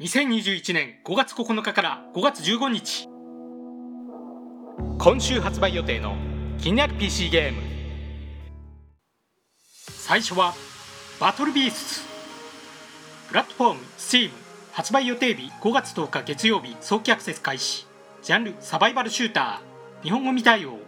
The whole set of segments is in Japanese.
2021年5月9日から5月15日。今週発売予定の気になる PC ゲーム。最初はバトルビースプラットフォーム Steam 発売予定日5月10日月曜日早期アクセス開始。ジャンルサバイバルシューター。日本語未対応。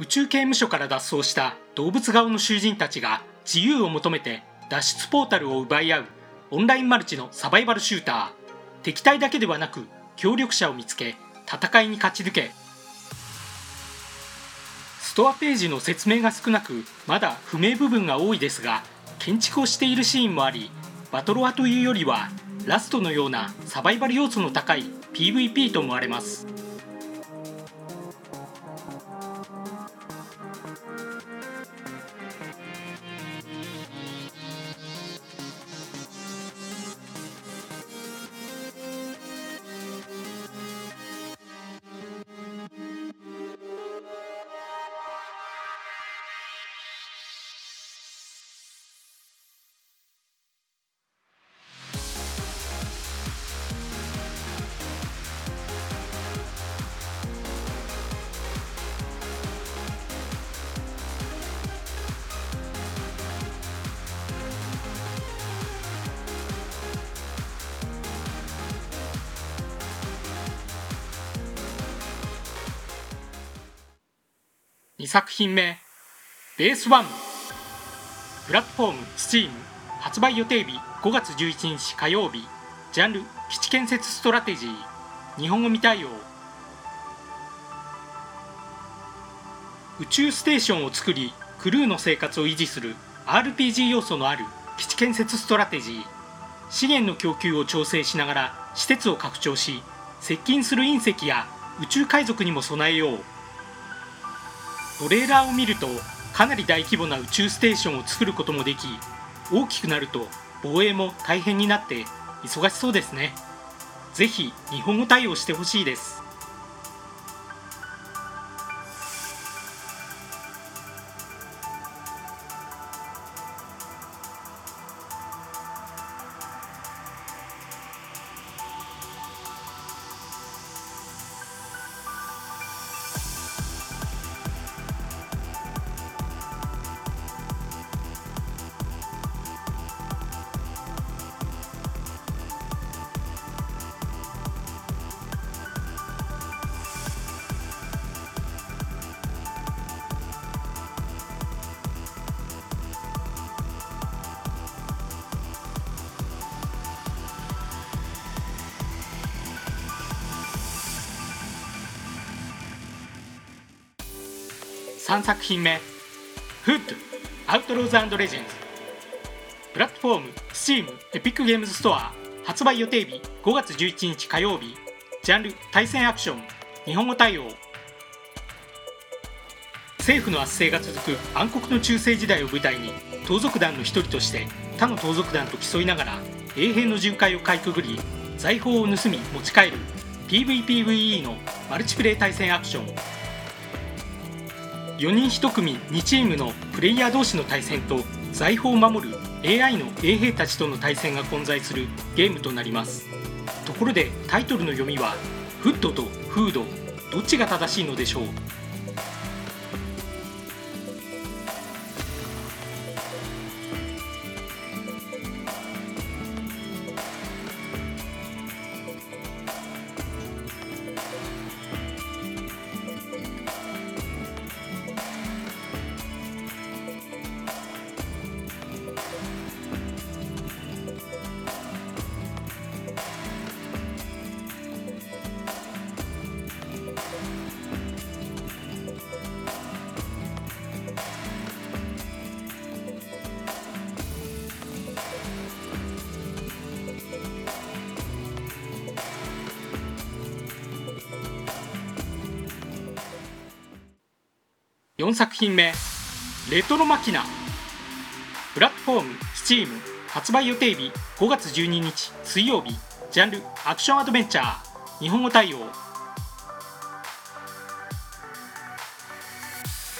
宇宙刑務所から脱走した動物顔の囚人たちが自由を求めて脱出ポータルを奪い合うオンラインマルチのサバイバルシューター。敵対だけではなく協力者を見つけ戦いに勝ち抜け。ストアページの説明が少なくまだ不明部分が多いですが建築をしているシーンもありバトロワというよりはラストのようなサバイバル要素の高い PVP と思われます。2作品目 Base One プラットフォーム Steam 発売予定日5月11日火曜日。ジャンル基地建設ストラテジー。日本語未対応。宇宙ステーションを作りクルーの生活を維持する RPG 要素のある基地建設ストラテジー。資源の供給を調整しながら施設を拡張し接近する隕石や宇宙海賊にも備えよう。トレーラーを見るとかなり大規模な宇宙ステーションを作ることもでき大きくなると防衛も大変になって忙しそうですね。ぜひ日本語対応してほしいです。3作品目「フッドアウトローズレジェンズ」プラットフォーム Steam エピックゲームズストア発売予定日5月11日火曜日ジャンル対戦アクション日本語対応。政府の圧政が続く暗黒の中世時代を舞台に盗賊団の一人として他の盗賊団と競いながら衛兵の巡回をかいくぐり財宝を盗み持ち帰る PVPVE のマルチプレイ対戦アクション。4人1組2チームのプレイヤー同士の対戦と財宝を守る AI の衛兵たちとの対戦が混在するゲームとなります。ところでタイトルの読みはフッドとフードどっちが正しいのでしょう？4作品目「レトロマキナ」プラットフォーム STEAM 発売予定日5月12日水曜日。ジャンルアクションアドベンチャー。日本語対応。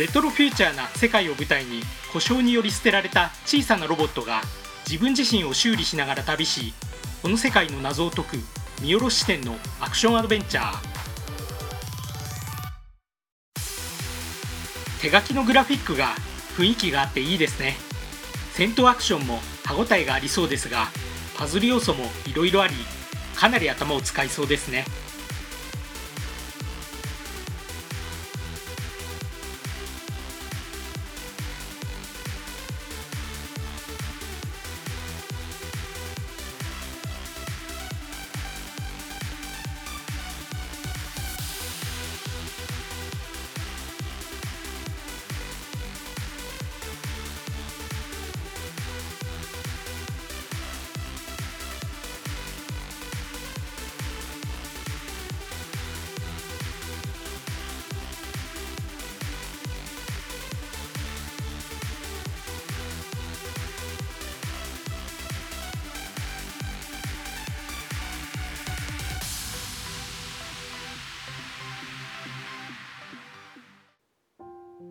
レトロフューチャーな世界を舞台に故障により捨てられた小さなロボットが自分自身を修理しながら旅しこの世界の謎を解く見下ろし視点のアクションアドベンチャー。手書きのグラフィックが雰囲気があっていいですね。戦闘アクションも歯ごたえがありそうですがパズル要素もいろいろありかなり頭を使いそうですね。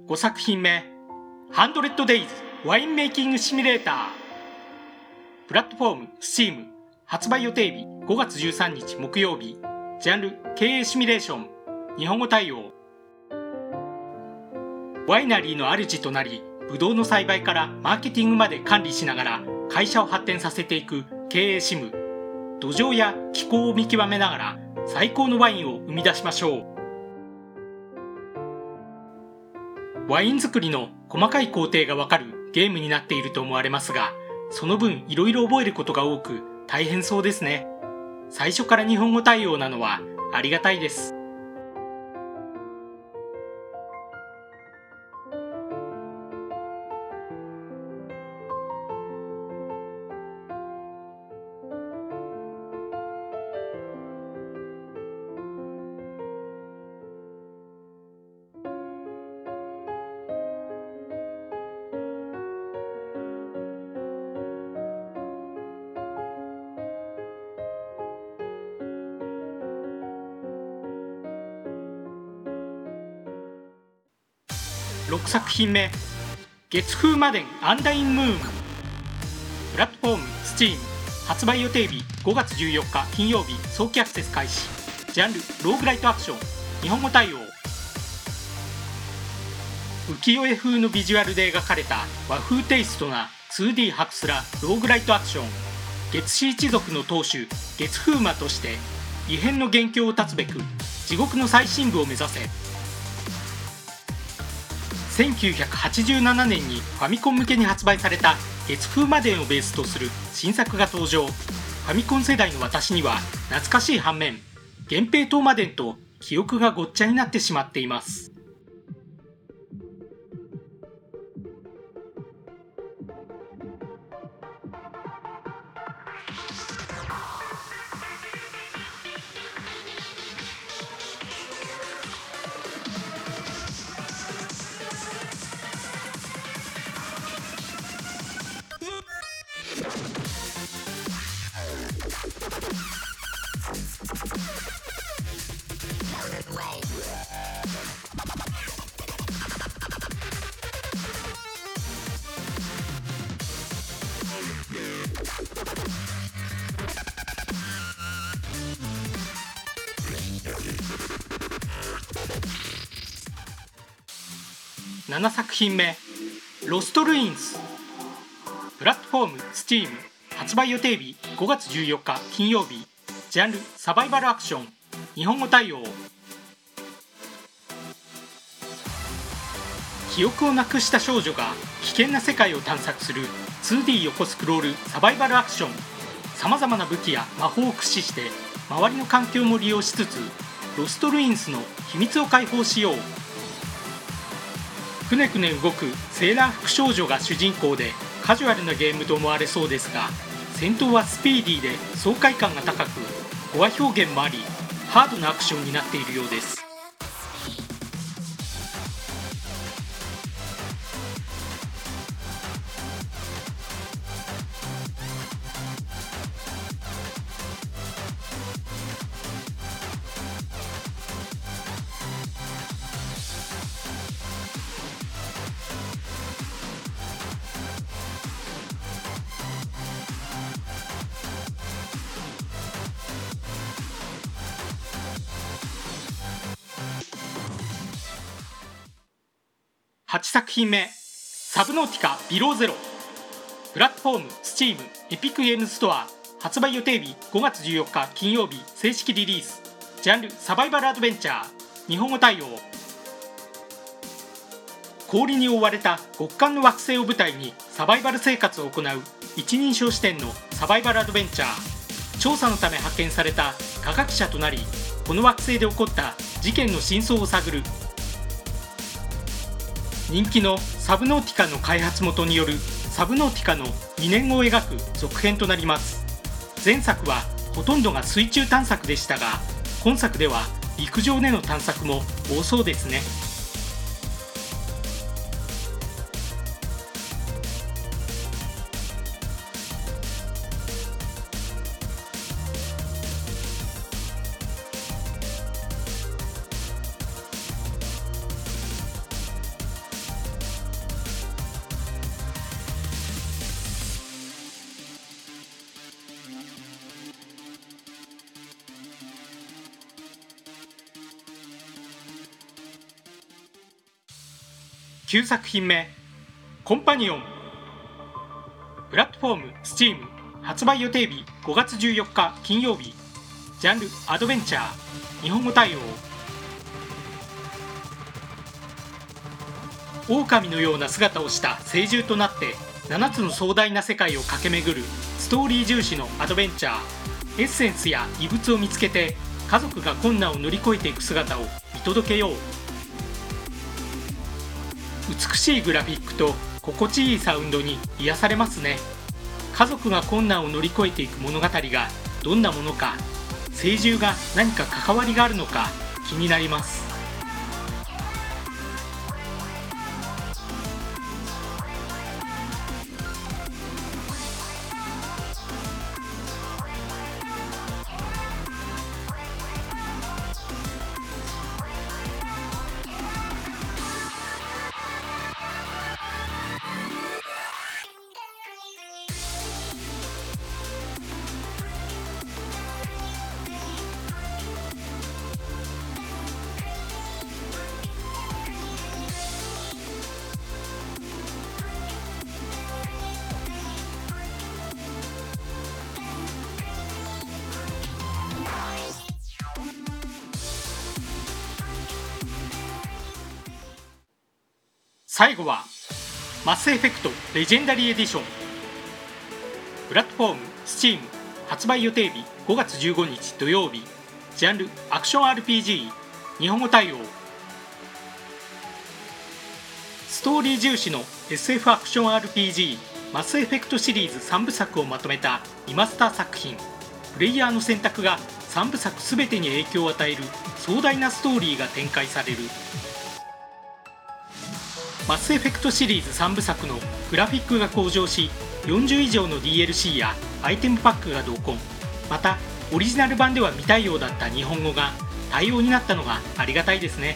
5作品目「100 Days ワインメイキングシミュレーター」プラットフォーム Steam 発売予定日5月13日木曜日。ジャンル経営シミュレーション。日本語対応。ワイナリーの主となりブドウの栽培からマーケティングまで管理しながら会社を発展させていく経営シム。土壌や気候を見極めながら最高のワインを生み出しましょう。ワイン作りの細かい工程がわかるゲームになっていると思われますが、その分いろいろ覚えることが多く大変そうですね。最初から日本語対応なのはありがたいです。6作品目月風魔伝アンダインムーン。プラットフォーム Steam 発売予定日5月14日金曜日。早期アクセス開始。ジャンルローグライトアクション。日本語対応。浮世絵風のビジュアルで描かれた和風テイストな 2D ハクスラローグライトアクション。月氏一族の当主月風魔として異変の元凶を断つべく地獄の最深部を目指せ。1987年にファミコン向けに発売された月風魔伝をベースとする新作が登場。ファミコン世代の私には懐かしい反面源平島魔伝と記憶がごっちゃになってしまっています。7作品目「ロストルインズ」プラットフォーム STEAM 発売予定日5月14日金曜日。ジャンルサバイバルアクション。日本語対応。記憶をなくした少女が危険な世界を探索する 2D 横スクロールサバイバルアクション。さまざまな武器や魔法を駆使して周りの環境も利用しつつロストルインスの秘密を解放しよう。くねくね動くセーラー服少女が主人公でカジュアルなゲームと思われそうですが戦闘はスピーディーで爽快感が高く語話表現もありハードなアクションになっているようです。8作品目サブノーティカビローゼロ。プラットフォーム Steam エピックゲームストア。発売予定日5月14日金曜日正式リリース。ジャンルサバイバルアドベンチャー。日本語対応。氷に覆われた極寒の惑星を舞台にサバイバル生活を行う一人称視点のサバイバルアドベンチャー。調査のため派遣された科学者となりこの惑星で起こった事件の真相を探る人気のサブノーティカの開発元によるサブノーティカの2年後を描く続編となります。前作はほとんどが水中探索でしたが今作では陸上での探索も多そうですね。9作品目「コンパニオン」プラットフォーム STEAM 発売予定日5月14日金曜日。ジャンルアドベンチャー。日本語対応。狼のような姿をした聖獣となって7つの壮大な世界を駆け巡るストーリー重視のアドベンチャー。エッセンスや異物を見つけて家族が困難を乗り越えていく姿を見届けよう。美しいグラフィックと心地いいサウンドに癒されますね。家族が困難を乗り越えていく物語がどんなものか聖獣が何か関わりがあるのか気になります。最後は Mass Effect Legendary Edition。プラットフォーム Steam 発売予定日5月15日土曜日。ジャンルアクション RPG 日本語対応。ストーリー重視の SF アクション RPG Mass Effect シリーズ3部作をまとめたリマスター作品。プレイヤーの選択が3部作全てに影響を与える壮大なストーリーが展開される。マスエフェクトシリーズ3部作のグラフィックが向上し40以上の DLC やアイテムパックが同梱。またオリジナル版では未対応だった日本語が対応になったのがありがたいですね。